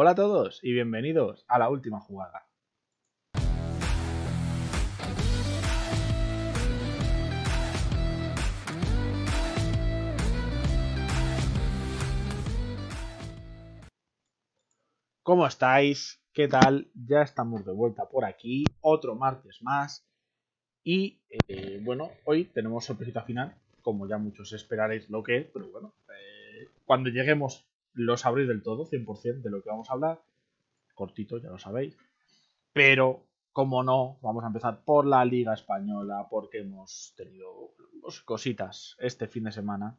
Hola a todos y bienvenidos a la última jugada. ¿Cómo estáis? ¿Qué tal? Ya estamos de vuelta por aquí, otro martes más. Y eh, bueno, hoy tenemos sorpresita final, como ya muchos esperaréis lo que es, pero bueno, eh, cuando lleguemos lo sabréis del todo, 100% de lo que vamos a hablar. Cortito, ya lo sabéis. Pero, como no, vamos a empezar por la Liga Española, porque hemos tenido pues, cositas este fin de semana.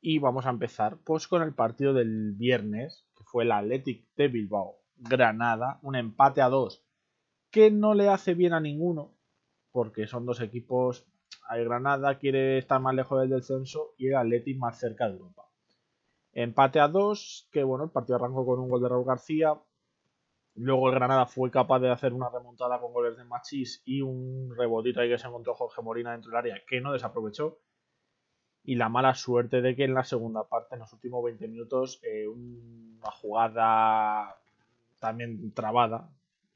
Y vamos a empezar pues con el partido del viernes, que fue el Athletic de Bilbao Granada, un empate a dos que no le hace bien a ninguno, porque son dos equipos. El Granada quiere estar más lejos del descenso y el Athletic más cerca de Europa. Empate a dos, que bueno, el partido arrancó con un gol de Raúl García. Luego el Granada fue capaz de hacer una remontada con goles de Machís y un rebotito ahí que se encontró Jorge Morina dentro del área que no desaprovechó. Y la mala suerte de que en la segunda parte, en los últimos 20 minutos, eh, una jugada también trabada,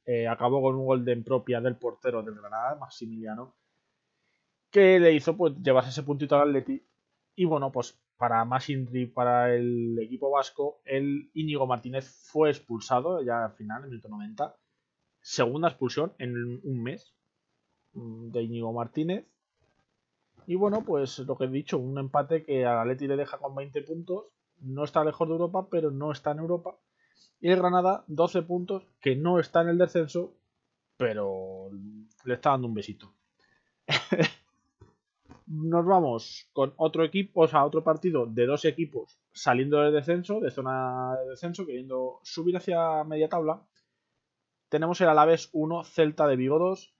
eh, acabó con un gol de impropia del portero del Granada, Maximiliano, que le hizo pues llevarse ese puntito al Atleti. Y bueno, pues para más Indri para el equipo vasco, el Íñigo Martínez fue expulsado ya al final, en el minuto 90. Segunda expulsión en un mes mm, de Íñigo Martínez. Y bueno, pues lo que he dicho, un empate que a Atleti le deja con 20 puntos. No está lejos de Europa, pero no está en Europa. Y el Granada, 12 puntos, que no está en el descenso, pero le está dando un besito. Nos vamos con otro equipo, o sea, otro partido de dos equipos saliendo del descenso, de zona de descenso, queriendo subir hacia media tabla. Tenemos el Alavés 1, Celta de Vigo 2.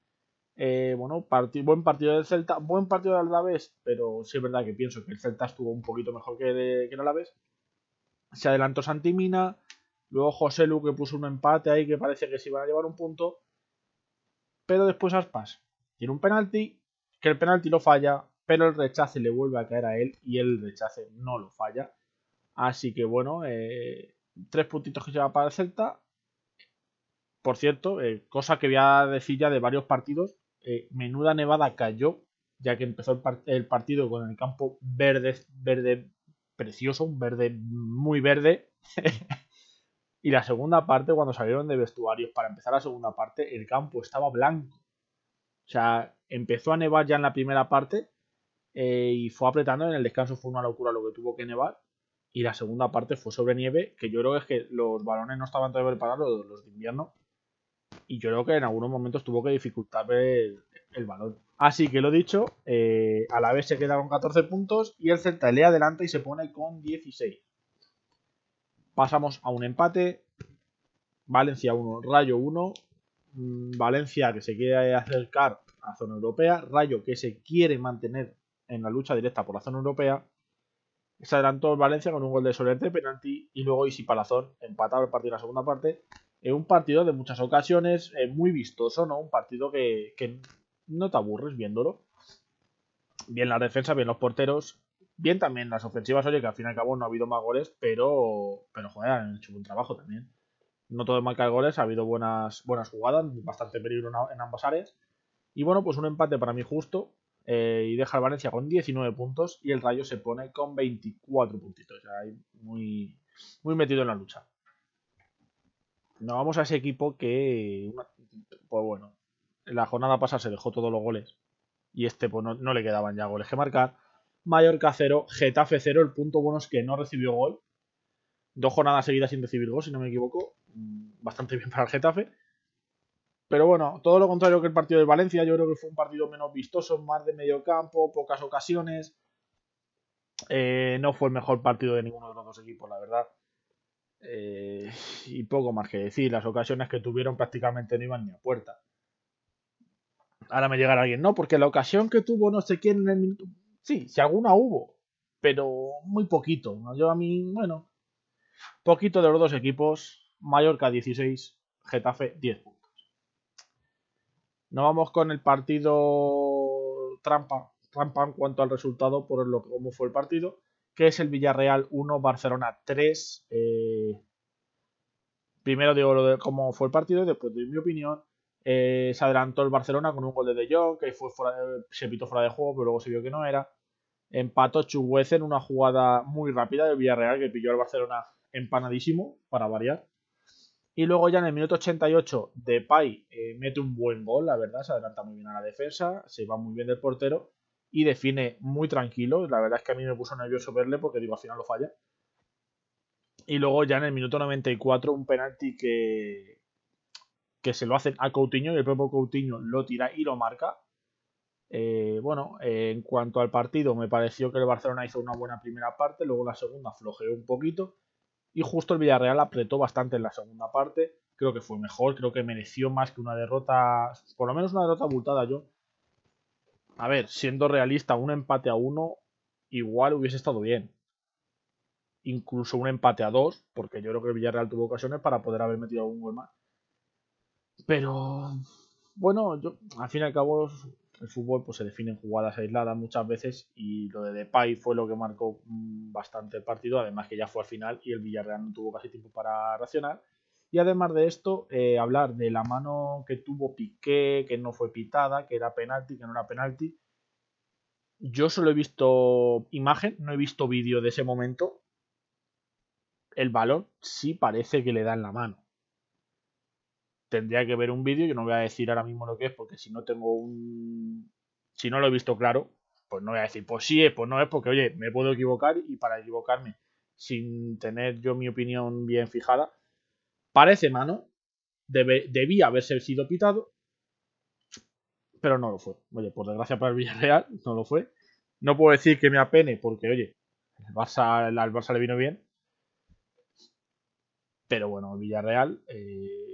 Eh, bueno, buen partido del Celta, buen partido del Alavés, pero sí es verdad que pienso que el Celta estuvo un poquito mejor que, que el Alavés. Se adelantó Santimina, Luego José Lu que puso un empate ahí que parece que se iban a llevar un punto. Pero después Aspas tiene un penalti, que el penalti lo falla, pero el rechace le vuelve a caer a él y el rechace no lo falla. Así que bueno, eh, tres puntitos que lleva para el Celta. Por cierto, eh, cosa que voy a decir ya de varios partidos, eh, menuda nevada cayó, ya que empezó el, el, partido con el campo verde, verde precioso, un verde muy verde. Y la segunda parte, cuando salieron de vestuarios para empezar la segunda parte, el campo estaba blanco. O sea, empezó a nevar ya en la primera parte eh, y fue apretando. En el descanso fue una locura lo que tuvo que nevar. Y la segunda parte fue sobre nieve, que yo creo que es que los balones no estaban todavía preparados, los de invierno. Y yo creo que en algunos momentos tuvo que dificultar el, balón. Así que lo dicho, a la vez se queda con 14 puntos y el Celta le adelanta y se pone con 16. Pasamos a un empate. Valencia 1, Rayo 1. Mm, Valencia que se quiere acercar a zona europea. Rayo que se quiere mantener en la lucha directa por la zona europea. Se adelantó Valencia con un gol de Solerte, penalti. Y luego Isi Palazón empatado el partido en la segunda parte. En un partido de muchas ocasiones, eh, muy vistoso, ¿no? Un partido que, que no te aburres viéndolo. Bien la defensa, bien los porteros. Bien también las ofensivas, oye, que al fin y al cabo no ha habido más goles, pero, pero joder, han hecho un trabajo también. No todo es marcar goles, ha habido buenas, buenas jugadas, bastante peligro en, ambas áreas. Y bueno, pues un empate para mí justo. Eh, y deja al Valencia con 19 puntos y el Rayo se pone con 24 puntitos. Sea, muy, muy metido en la lucha. Nos vamos a ese equipo que, pues bueno, en la jornada pasada se dejó todos los goles y este pues no, no le quedaban ya goles que marcar. Mallorca 0, Getafe 0. El punto bueno es que no recibió gol. Dos jornadas seguidas sin recibir gol, si no me equivoco. Mm, bastante bien para el Getafe. Pero bueno, todo lo contrario que el partido de Valencia. Yo creo que fue un partido menos vistoso, más de medio campo, pocas ocasiones. Eh, no fue el mejor partido de ninguno de los dos equipos, la verdad. Eh, y poco más que decir. Las ocasiones que tuvieron prácticamente no iban ni a puerta. Ahora me llegará alguien, no, porque la ocasión que tuvo no sé quién en el minuto. Sí, si alguna hubo, pero muy poquito. Yo a mí, bueno, poquito de los dos equipos. Mallorca 16, Getafe 10 Nos vamos con el partido trampa, trampa en cuanto al resultado por lo cómo fue el partido, que es el Villarreal 1, Barcelona 3. Eh, Primero digo de cómo fue el partido y después doy mi opinión. Eh, se adelantó el Barcelona con un gol de De Jong, que fue se pitó fuera de juego, pero luego se vio que no era. Empató Chuguez en una jugada muy rápida del Villarreal, que pilló al Barcelona empanadísimo, para variar. Y luego ya en el minuto 88, Depay eh, mete un buen gol, la verdad, se adelanta muy bien a la defensa, se va muy bien del portero y define muy tranquilo. La verdad es que a mí me puso nervioso verle porque digo, al final lo falla. Y luego ya en el minuto 94 un penalti que, que se lo hacen a Coutinho y el propio Coutinho lo tira y lo marca. Eh, bueno, en cuanto al partido, me pareció que el Barcelona hizo una buena primera parte, luego la segunda flojeó un poquito y justo el Villarreal apretó bastante en la segunda parte. Creo que fue mejor, creo que mereció más que una derrota, por lo menos una derrota abultada yo. A ver, siendo realista, un empate a uno igual hubiese estado bien. Incluso un empate a dos, porque yo creo que el Villarreal tuvo ocasiones para poder haber metido algún gol más. Pero bueno, yo al fin y al cabo el fútbol pues se define en jugadas aisladas muchas veces y lo de Depay fue lo que marcó mm, bastante el partido, además que ya fue al final y el Villarreal no tuvo casi tiempo para reaccionar. Y además de esto, eh, hablar de la mano que tuvo Piqué, que no fue pitada, que era penalti, que no era penalti. Yo solo he visto imagen, no he visto vídeo de ese momento. El balón sí parece que le da en la mano tendría que ver un vídeo. Yo no voy a decir ahora mismo lo que es, porque si no tengo un. Si no lo he visto claro, pues no voy a decir, pues sí es, pues no es, porque oye, me puedo equivocar y para equivocarme, sin tener yo mi opinión bien fijada, parece mano, debía haberse sido pitado, pero no lo fue. Oye, por desgracia para el Villarreal, no lo fue. No puedo decir que me apene, porque oye, el Barça, al Barça le vino bien. Pero bueno, el Villarreal. Eh,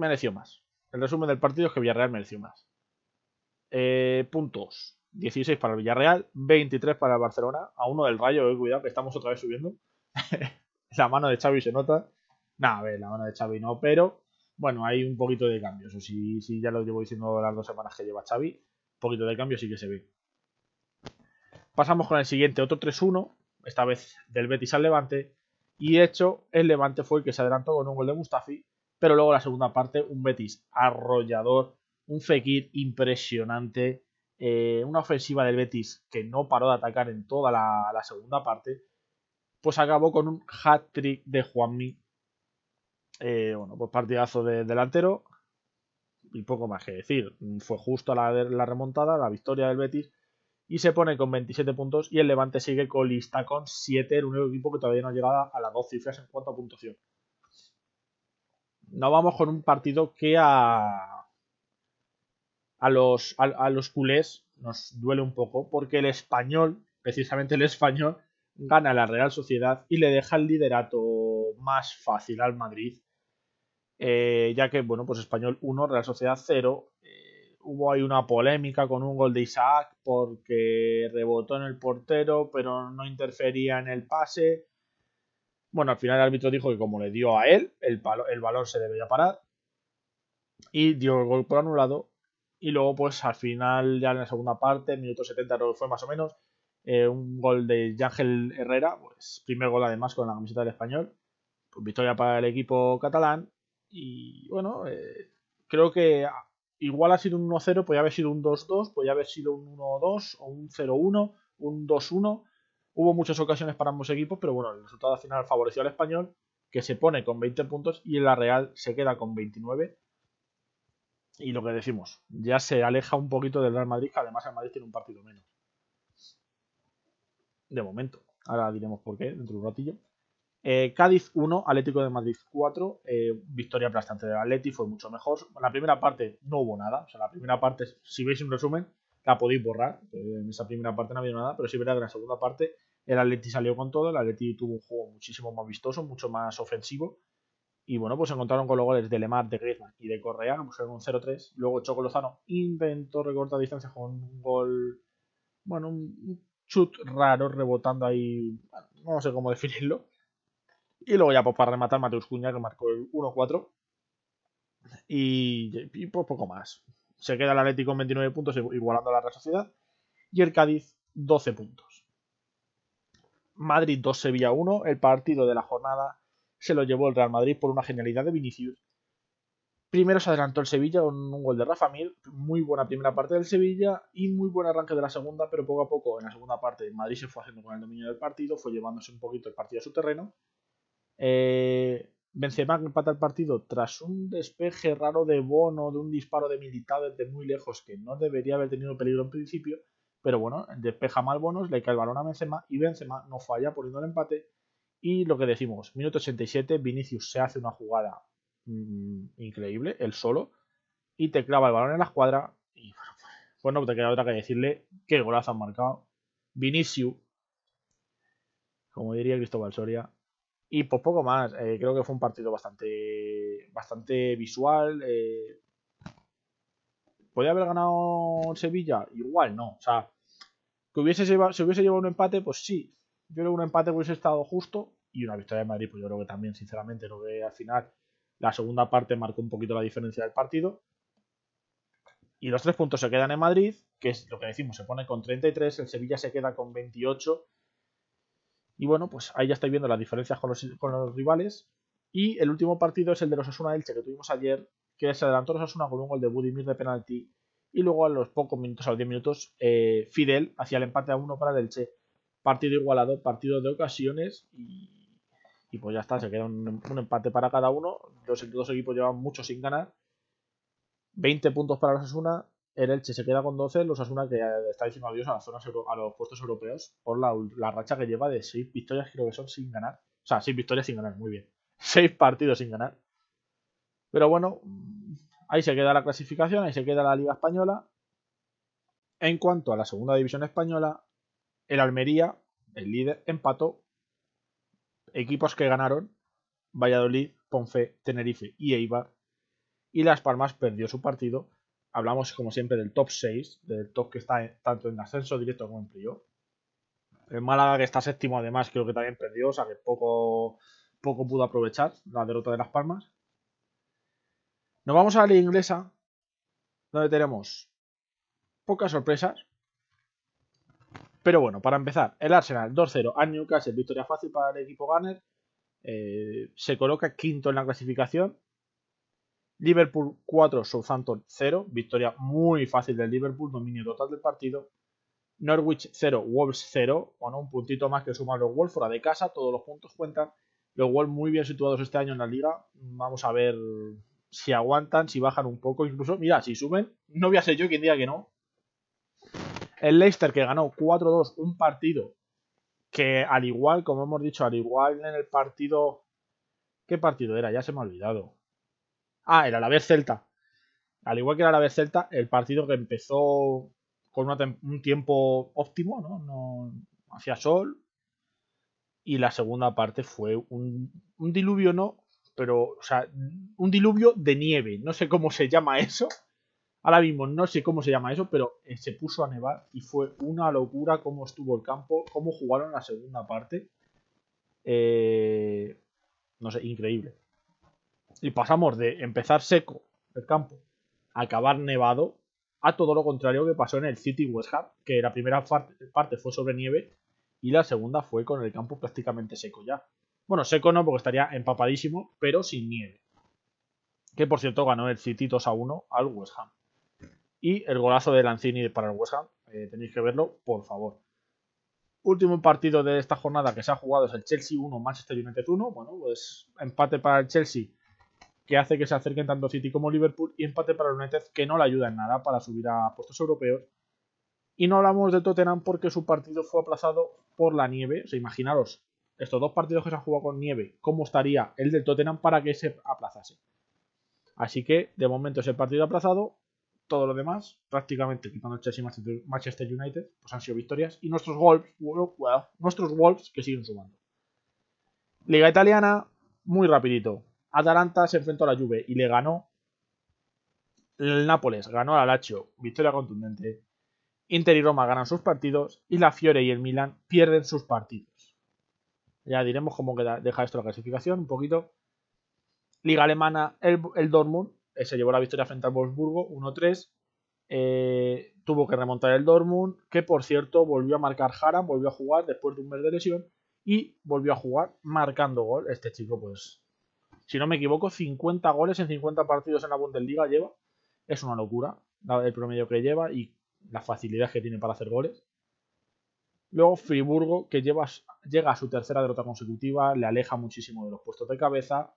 mereció más. El resumen del partido es que Villarreal mereció más. Eh, puntos. 16 para el Villarreal, 23 para el Barcelona. A uno del Rayo, eh, cuidado que estamos otra vez subiendo. la mano de Xavi se nota. Nada, a ver, la mano de Xavi no, pero bueno, hay un poquito de cambio. Eso sí, sí, ya lo llevo diciendo las dos semanas que lleva Xavi. Un poquito de cambio sí que se ve. Pasamos con el siguiente, otro 3-1, esta vez del Betis al Levante. Y de hecho, el Levante fue el que se adelantó con un gol de Mustafi pero luego la segunda parte, un Betis arrollador, un Fekir impresionante, eh, una ofensiva del Betis que no paró de atacar en toda la, segunda parte, pues acabó con un hat-trick de Juanmi. Eh, bueno, pues partidazo de delantero y poco más que decir. Fue justo la, remontada, la victoria del Betis y se pone con 27 puntos y el Levante sigue colista con 7, el único equipo que todavía no ha llegado a las dos cifras en cuanto a puntuación no vamos con un partido que a, a, los, a, los culés nos duele un poco, porque el español, precisamente el español, gana la Real Sociedad y le deja el liderato más fácil al Madrid. Eh, ya que, bueno, pues Español 1, Real Sociedad 0. Eh, hubo ahí una polémica con un gol de Isaac porque rebotó en el portero, pero no interfería en el pase. Bueno, al final el árbitro dijo que como le dio a él, el, el valor se debería parar. Y dio el gol por anulado. Y luego, pues al final, ya en la segunda parte, minuto 70 fue más o menos, eh, un gol de Yángel Herrera, pues primer gol además con la camiseta del español. Pues, victoria para el equipo catalán. Y bueno, eh, creo que igual ha sido un 1-0, podría haber sido un 2-2, podría haber sido un 1-2 o un 0-1, un 2-1. Hubo muchas ocasiones para ambos equipos, pero bueno, el resultado final favoreció al español, que se pone con 20 puntos y la Real se queda con 29. Y lo que decimos, ya se aleja un poquito del Real Madrid, que además el Madrid tiene un partido menos. De momento. Ahora diremos por qué, dentro de un ratillo. Eh, Cádiz 1, Atlético de Madrid 4. Eh, victoria aplastante del Atleti, fue mucho mejor. La primera parte no hubo nada. O sea, la primera parte, si veis un resumen, la podéis borrar. En esa primera parte no había nada, pero sí verdad que en la segunda parte el Atleti salió con todo, el Atleti tuvo un juego muchísimo más vistoso, mucho más ofensivo. Y bueno, pues encontraron con los goles de Lemar, de Griezmann y de Correa, pues un 0-3. Luego Choco Lozano intentó recortar distancia con un gol, bueno, un chut raro rebotando ahí, no sé cómo definirlo. Y luego ya pues para rematar Mateus Cuña que marcó el 1-4. Y, y pues poco más se queda el Atlético con 29 puntos, igualando a la Real Sociedad. Y el Cádiz, 12 puntos. Madrid 2, Sevilla 1, el partido de la jornada. se lo llevó el Real Madrid por una genialidad de Vinicius. Primero se adelantó el Sevilla con un gol de Rafa Mir, muy buena primera parte del Sevilla y muy buen arranque de la segunda, pero poco a poco en la segunda parte Madrid se fue haciendo con el dominio del partido, fue llevándose un poquito el partido a su terreno. Eh, Benzema empata el partido tras un despeje raro de Bono, de un disparo de Militado desde muy lejos que no debería haber tenido peligro en principio, pero bueno, despeja mal Bonos, le cae el balón a Benzema y Benzema no falla poniendo el empate y lo que decimos, minuto 87, Vinicius se hace una jugada mm, increíble, él solo, y te clava el balón en la escuadra. Y pues no te queda otra que decirle qué golazo han marcado. Vinicius, como diría Cristóbal Soria. Y pues poco más, eh, creo que fue un partido bastante, bastante visual. Eh. ¿Podría haber ganado Sevilla? Igual no. O sea, que hubiese llevado, si hubiese llevado un empate, pues sí, yo creo que un empate hubiese estado justo y una victoria de Madrid, pues yo creo que también, sinceramente, lo que al final la segunda parte marcó un poquito la diferencia del partido. Y los tres puntos se quedan en Madrid, que es lo que decimos, se pone con 33, el Sevilla se queda con 28. Y bueno, pues ahí ya estáis viendo las diferencias con los, con los rivales. Y el último partido es el de los Asuna Elche que tuvimos ayer, que se adelantó los Asuna con un gol de Budimir de penalti. Y luego a los pocos minutos, a los 10 minutos, eh, Fidel hacía el empate a uno para el Elche partido igualado, partido de ocasiones y, pues ya está, se queda un, empate para cada uno. Los dos equipos llevan mucho sin ganar. 20 puntos para los Asuna. El Elche se queda con 12. Los Asuna que está diciendo adiós a las zonas a los puestos europeos por la, racha que lleva de 6 victorias, creo que son sin ganar. O sea, 6 victorias sin ganar, muy bien. 6 partidos sin ganar. Pero bueno, ahí se queda la clasificación, ahí se queda la Liga Española. En cuanto a la segunda división española, el Almería, el líder, empató. Equipos que ganaron, Valladolid, Ponfe, Tenerife y Eibar. Y Las Palmas perdió su partido. Hablamos, como siempre, del top 6, del top que está tanto en ascenso directo como en playoff. El Málaga, que está séptimo, además, creo que también perdió, o sea que poco, poco pudo aprovechar la derrota de Las Palmas. Nos vamos a la liga inglesa, donde tenemos pocas sorpresas. Pero bueno, para empezar, el Arsenal 2-0 a Newcastle, victoria fácil para el equipo Gunner. Eh, se coloca quinto en la clasificación. Liverpool 4, Southampton 0, victoria muy fácil del Liverpool, dominio total del partido. Norwich 0, Wolves 0, bueno, un puntito más que suman los Wolves fuera de casa, todos los puntos cuentan. Los Wolves muy bien situados este año en la liga. Vamos a ver si aguantan, si bajan un poco, incluso, mira, si suben, no voy a ser yo quien diga que no, el Leicester que ganó 4-2 un partido que al igual, como hemos dicho, al igual en el partido... ¿Qué partido era? Ya se me ha olvidado. Ah, era la vez Celta. Al igual que era la vez Celta, el partido que empezó con un tiempo óptimo, ¿no? hacía sol. Y la segunda parte fue un, un diluvio, no, pero, o sea, un diluvio de nieve. No sé cómo se llama eso. Ahora mismo no sé cómo se llama eso, pero eh, se puso a nevar y fue una locura cómo estuvo el campo, cómo jugaron la segunda parte. Eh, no sé, increíble. Y pasamos de empezar seco el campo a acabar nevado a todo lo contrario que pasó en el City West Ham, que la primera parte fue sobre nieve y la segunda fue con el campo prácticamente seco ya. Bueno, seco no porque estaría empapadísimo, pero sin nieve. Que por cierto ganó el City 2 a 1 al West Ham. Y el golazo de Lanzini para el West Ham, eh, tenéis que verlo, por favor. Último partido de esta jornada que se ha jugado es el Chelsea 1, Manchester United 1. Bueno, pues empate para el Chelsea que hace que se acerquen tanto City como Liverpool y empate para el United que no le ayuda en nada para subir a puestos europeos. Y no hablamos de Tottenham porque su partido fue aplazado por la nieve. O sea, imaginaros estos dos partidos que se han jugado con nieve, cómo estaría el del Tottenham para que se aplazase. Así que de momento ese partido aplazado todo lo demás, prácticamente quitando el Chelsea y Manchester United, pues han sido victorias. Y nuestros Wolves, nuestros Wolves que siguen sumando. Liga italiana, muy rapidito. Atalanta se enfrentó a la Juve y le ganó. El Nápoles ganó al Lazio, victoria contundente. Inter y Roma ganan sus partidos y la Fiore y el Milan pierden sus partidos. Ya diremos cómo queda, deja esto la clasificación un poquito. Liga alemana, el, el Dortmund eh, se llevó la victoria frente al Wolfsburgo 1-3. Eh, tuvo que remontar el Dortmund, que por cierto volvió a marcar Haram, volvió a jugar después de un mes de lesión y volvió a jugar marcando gol. Este chico, pues, si no me equivoco, 50 goles en 50 partidos en la Bundesliga lleva. Es una locura el promedio que lleva y la facilidad que tiene para hacer goles. Luego Friburgo, que llega a su tercera derrota consecutiva, le aleja muchísimo de los puestos de cabeza.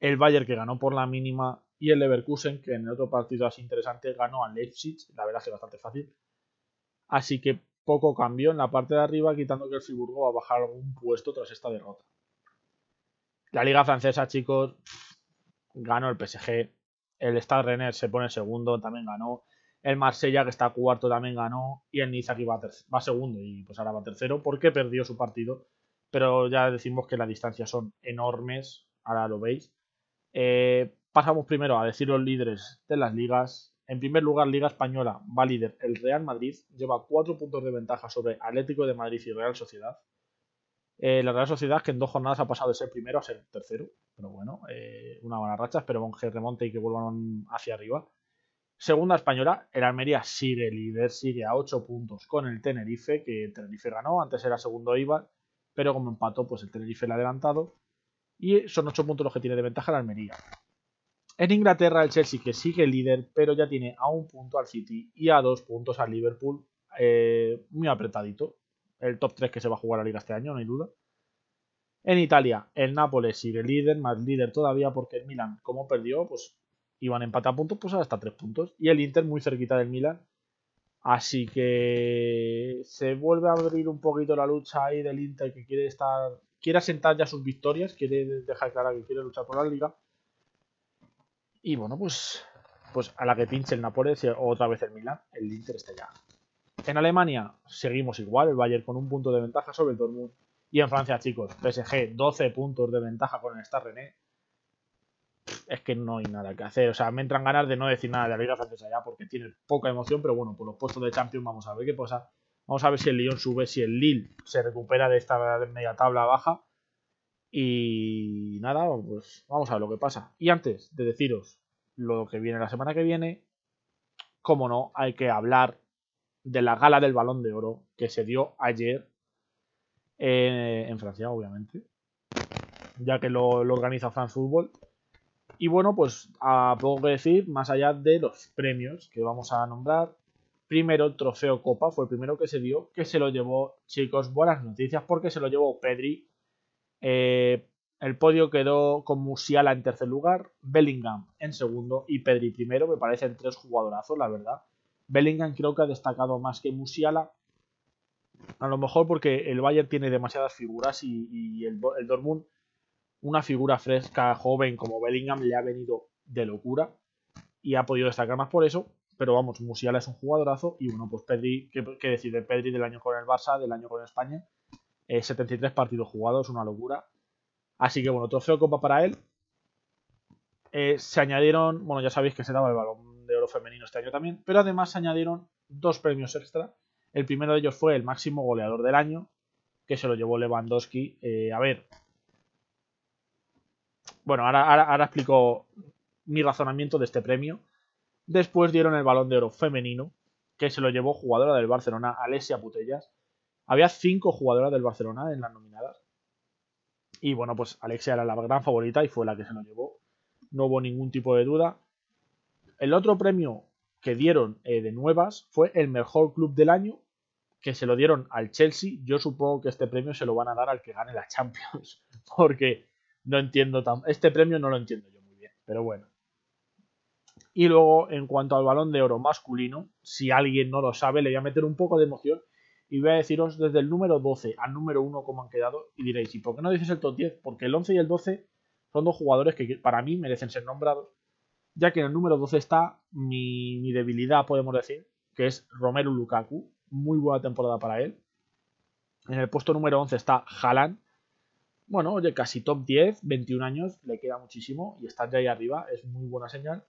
El Bayern, que ganó por la mínima. Y el Leverkusen, que en el otro partido así interesante ganó al Leipzig. La verdad es que bastante fácil. Así que poco cambió en la parte de arriba, quitando que el Friburgo va a bajar algún puesto tras esta derrota. La liga francesa, chicos, ganó el PSG. El Stade Rennes se pone segundo, también ganó. El Marsella, que está cuarto, también ganó. Y el Niza, que va, segundo y pues ahora va tercero, porque perdió su partido. Pero ya decimos que las distancias son enormes. Ahora lo veis. Eh, pasamos primero a decir los líderes de las ligas. En primer lugar, Liga Española va líder el Real Madrid. Lleva cuatro puntos de ventaja sobre Atlético de Madrid y Real Sociedad. Eh, la Real Sociedad que en dos jornadas ha pasado de ser primero a ser tercero. Pero bueno, eh, una buena racha. Espero que remonte y que vuelvan hacia arriba. Segunda española, el Almería sigue líder, sigue a 8 puntos con el Tenerife, que el Tenerife ganó, antes era segundo Ibar, pero como empató, pues el Tenerife le ha adelantado. Y son 8 puntos los que tiene de ventaja el Almería. En Inglaterra, el Chelsea, que sigue líder, pero ya tiene a un punto al City y a dos puntos al Liverpool, eh, muy apretadito. El top 3 que se va a jugar la liga este año, no hay duda. En Italia, el Nápoles sigue líder, más líder todavía porque el Milan, como perdió, pues iban a puntos, pues hasta tres puntos. Y el Inter muy cerquita del Milan. Así que se vuelve a abrir un poquito la lucha ahí del Inter que quiere estar. Quiere asentar ya sus victorias, quiere dejar clara que quiere luchar por la liga. Y bueno, pues, pues a la que pinche el Nápoles otra vez el Milan, el Inter está ya. En Alemania seguimos igual, el Bayern con un punto de ventaja sobre el Dortmund. Y en Francia, chicos, PSG 12 puntos de ventaja con el Star René es que no hay nada que hacer. O sea, me entran ganas de no decir nada de la Liga Francesa ya porque tiene poca emoción, pero bueno, por los puestos de Champions vamos a ver qué pasa. Vamos a ver si el Lyon sube, si el Lille se recupera de esta media tabla baja. Y nada, pues vamos a ver lo que pasa. Y antes de deciros lo que viene la semana que viene, como no, hay que hablar de la gala del balón de oro que se dio ayer en Francia, obviamente. Ya que lo, lo organiza France Football. Y bueno, pues a poco que decir, más allá de los premios que vamos a nombrar. Primero, el trofeo Copa fue el primero que se dio, que se lo llevó, chicos, buenas noticias, porque se lo llevó Pedri. Eh, el podio quedó con Musiala en tercer lugar, Bellingham en segundo y Pedri primero. Me parecen tres jugadorazos, la verdad. Bellingham creo que ha destacado más que Musiala. A lo mejor porque el Bayern tiene demasiadas figuras y, el, el Dortmund una figura fresca, joven como Bellingham le ha venido de locura y ha podido destacar más por eso. Pero vamos, Musiala es un jugadorazo y bueno, pues Pedri, ¿qué, decir de Pedri del año con el Barça, del año con España? 73 partidos jugados, una locura. Así que bueno, trofeo copa para él. Eh, se añadieron, bueno, ya sabéis que se daba el balón femenino este año también, pero además añadieron dos premios extra. El primero de ellos fue el máximo goleador del año, que se lo llevó Lewandowski. Eh, a ver, bueno, ahora, explico mi razonamiento de este premio. Después dieron el balón de oro femenino, que se lo llevó jugadora del Barcelona, Alesia Putellas. Había cinco jugadoras del Barcelona en las nominadas. Y bueno, pues Alexia era la gran favorita y fue la que se lo llevó. No hubo ningún tipo de duda. El otro premio que dieron eh, de nuevas fue el mejor club del año, que se lo dieron al Chelsea. Yo supongo que este premio se lo van a dar al que gane la Champions, porque no entiendo tan... Este premio no lo entiendo yo muy bien, pero bueno. Y luego, en cuanto al balón de oro masculino, si alguien no lo sabe, le voy a meter un poco de emoción y voy a deciros desde el número 12 al número 1 cómo han quedado. Y diréis, ¿y por qué no dices el top 10? Porque el 11 y el 12 son dos jugadores que para mí merecen ser nombrados, ya que en el número 12 está mi, mi debilidad, podemos decir, que es Romelu Lukaku. Muy buena temporada para él. En el puesto número 11 está Haaland, bueno, oye, casi top 10, 21 años, le queda muchísimo y estar ya ahí arriba es muy buena señal.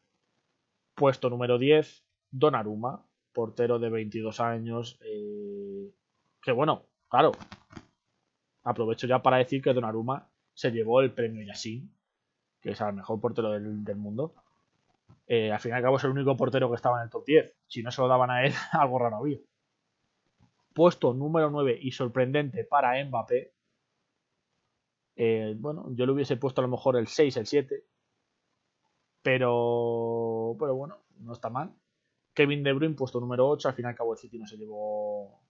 Puesto número 10, Donnarumma, portero de 22 años. Eh, que bueno, claro, aprovecho ya para decir que Donnarumma se llevó el premio Yassin, que es el mejor portero del, mundo. Eh, al fin y al cabo es el único portero que estaba en el top 10. Si no se lo daban a él, algo raro había. Puesto número 9 y sorprendente para Mbappé. Eh, bueno, yo le hubiese puesto a lo mejor el 6, el 7. Pero, pero bueno, no está mal. Kevin De Bruyne puesto número 8. Al fin y al cabo el City no se llevó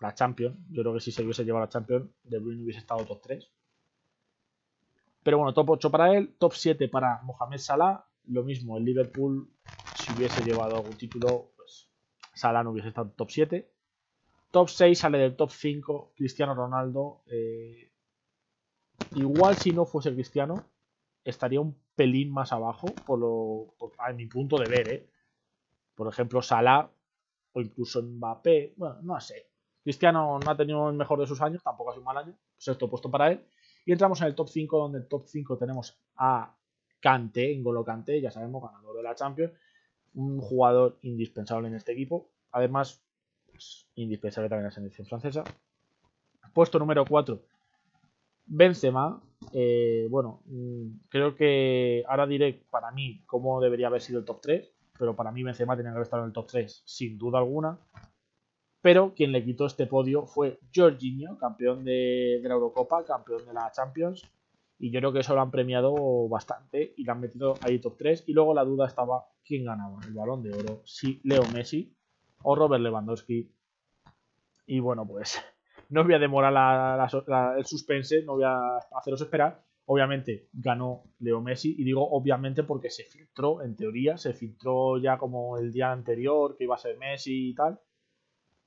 la Champions. Yo creo que si se hubiese llevado la Champions, De Bruyne hubiese estado top 3. Pero bueno, top 8 para él, top 7 para Mohamed Salah. Lo mismo, el Liverpool, si hubiese llevado algún título, pues Salah no hubiese estado top 7. Top 6 sale del top 5 Cristiano Ronaldo. Eh, igual si no fuese Cristiano, estaría un pelín más abajo, por lo, a mi punto de ver. ¿eh? Por ejemplo, Salah o incluso Mbappé. Bueno, no sé. Cristiano no ha tenido el mejor de sus años, tampoco ha sido un mal año. Sexto puesto para él. Y entramos en el top 5, donde en el top 5 tenemos a Kante, N'Golo Kante, ya sabemos, ganador de la Champions. Un jugador indispensable en este equipo. Además, pues, indispensable también en la selección francesa. Puesto número 4, Benzema. Eh, bueno, mm, creo que ahora diré para mí cómo debería haber sido el top 3. Pero para mí Benzema tenía que haber estado en el top 3, sin duda alguna pero quien le quitó este podio fue Jorginho, campeón de, la Eurocopa, campeón de la Champions, y yo creo que eso lo han premiado bastante y lo han metido ahí top 3. Y luego la duda estaba quién ganaba el balón de oro, si Leo Messi o Robert Lewandowski. Y bueno, pues no voy a demorar el suspense, no voy a haceros esperar. Obviamente ganó Leo Messi y digo obviamente porque se filtró, en teoría, se filtró ya como el día anterior que iba a ser Messi y tal.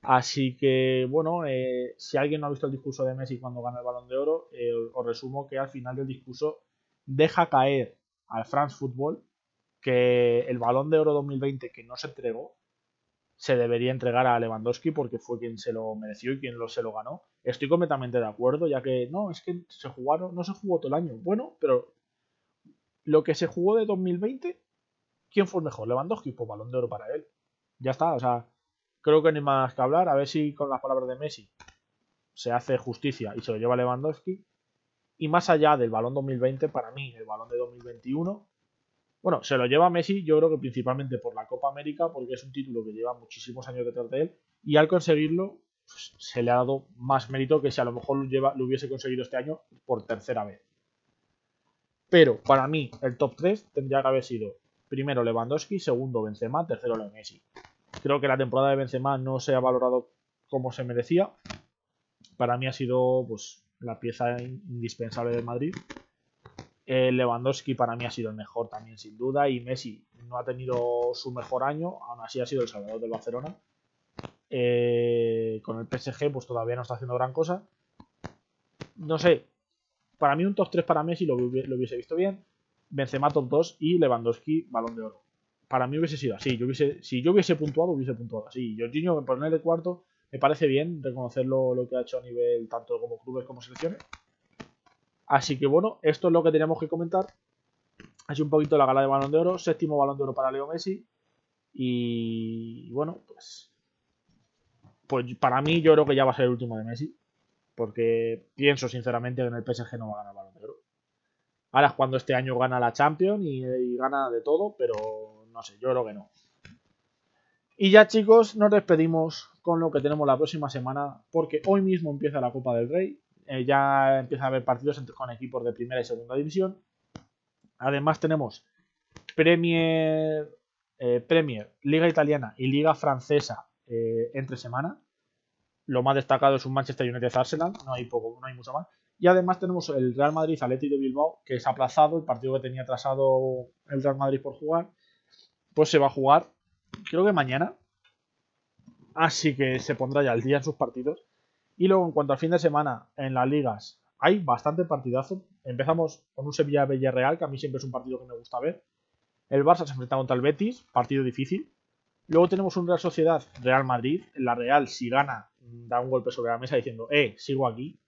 Así que, bueno, eh, si alguien no ha visto el discurso de Messi cuando gana el balón de oro, eh, os resumo que al final del discurso deja caer al France Football que el balón de oro 2020 que no se entregó se debería entregar a Lewandowski porque fue quien se lo mereció y quien se lo ganó. Estoy completamente de acuerdo, ya que no, es que se jugaron, no se jugó todo el año. Bueno, pero lo que se jugó de 2020, ¿quién fue el mejor? Lewandowski, pues balón de oro para él. Ya está, o sea, Creo que no hay más que hablar. A ver si con las palabras de Messi se hace justicia y se lo lleva Lewandowski. Y más allá del balón 2020, para mí, el balón de 2021, bueno, se lo lleva Messi, yo creo que principalmente por la Copa América, porque es un título que lleva muchísimos años detrás de él. Y al conseguirlo, pues, se le ha dado más mérito que si a lo mejor lo, lleva, lo hubiese conseguido este año por tercera vez. Pero para mí, el top 3 tendría que haber sido primero Lewandowski, segundo Benzema, tercero Messi. Creo que la temporada de Benzema no se ha valorado como se merecía. Para mí ha sido pues, la pieza indispensable del Madrid. Lewandowski para mí ha sido el mejor también sin duda y Messi no ha tenido su mejor año, aún así ha sido el salvador del Barcelona. Eh, con el PSG pues todavía no está haciendo gran cosa. No sé, para mí un top 3 para Messi lo, lo hubiese visto bien. Benzema top 2 y Lewandowski balón de oro para mí hubiese sido así. Yo hubiese, si yo hubiese puntuado, hubiese puntuado así. Jorginho, ponerle cuarto, me parece bien reconocerlo lo que ha hecho a nivel tanto como clubes como selecciones. Así que bueno, esto es lo que teníamos que comentar. Ha un poquito la gala de balón de oro. Séptimo balón de oro para Leo Messi. Y bueno, pues. Pues para mí, yo creo que ya va a ser el último de Messi. Porque pienso sinceramente que en el PSG no va a ganar balón de oro. Ahora es cuando este año gana la Champions y gana de todo, pero no sé, yo creo que no. Y ya chicos, nos despedimos con lo que tenemos la próxima semana, porque hoy mismo empieza la Copa del Rey, eh, ya empieza a haber partidos con equipos de primera y segunda división. Además tenemos Premier, eh, Premier Liga Italiana y Liga Francesa eh, entre semana. Lo más destacado es un Manchester United Arsenal, no hay, poco, no hay mucho más. Y además tenemos el Real Madrid Atlético de Bilbao, que es aplazado, el partido que tenía atrasado el Real Madrid por jugar pues se va a jugar, creo que mañana. Así que se pondrá ya el día en sus partidos. Y luego, en cuanto al fin de semana, en las ligas, hay bastante partidazo. Empezamos con un Sevilla-Villarreal, que a mí siempre es un partido que me gusta ver. El Barça se enfrenta contra el Betis, partido difícil. Luego tenemos un Real Sociedad, Real Madrid. La Real, si gana, da un golpe sobre la mesa diciendo, eh, sigo aquí.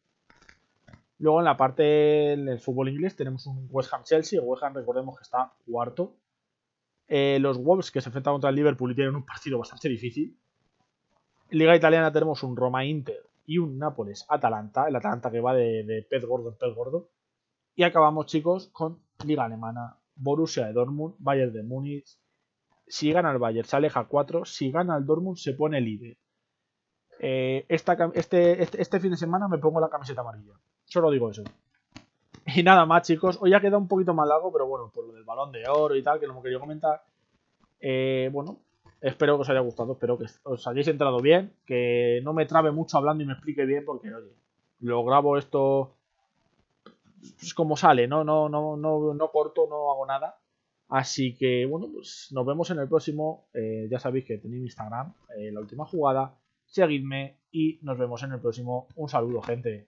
Luego en la parte del fútbol inglés tenemos un West Ham Chelsea. El West Ham recordemos que está cuarto. Eh, los Wolves que se enfrentan contra el Liverpool y tienen un partido bastante difícil. Liga Italiana tenemos un Roma Inter y un Nápoles Atalanta. El Atalanta que va de, pez gordo en pez gordo. Y acabamos, chicos, con Liga Alemana. Borussia de Dortmund, Bayern de Múnich. Si gana el Bayern se aleja 4. Si gana el Dortmund se pone líder. eh, este, este, este, fin de semana me pongo la camiseta amarilla. Solo digo eso. Y nada más, chicos. Hoy ha quedado un poquito más largo, pero bueno, por lo del balón de oro y tal, que no me quería comentar. Eh, bueno, espero que os haya gustado, espero que os hayáis entrado bien, que no me trabe mucho hablando y me explique bien, porque oye, lo grabo esto pues, como sale, ¿no? No, no, no, no corto, no hago nada. Así que bueno, pues nos vemos en el próximo. Eh, ya sabéis que tenéis mi Instagram, la última jugada seguidme y nos vemos en el próximo. Un saludo, gente.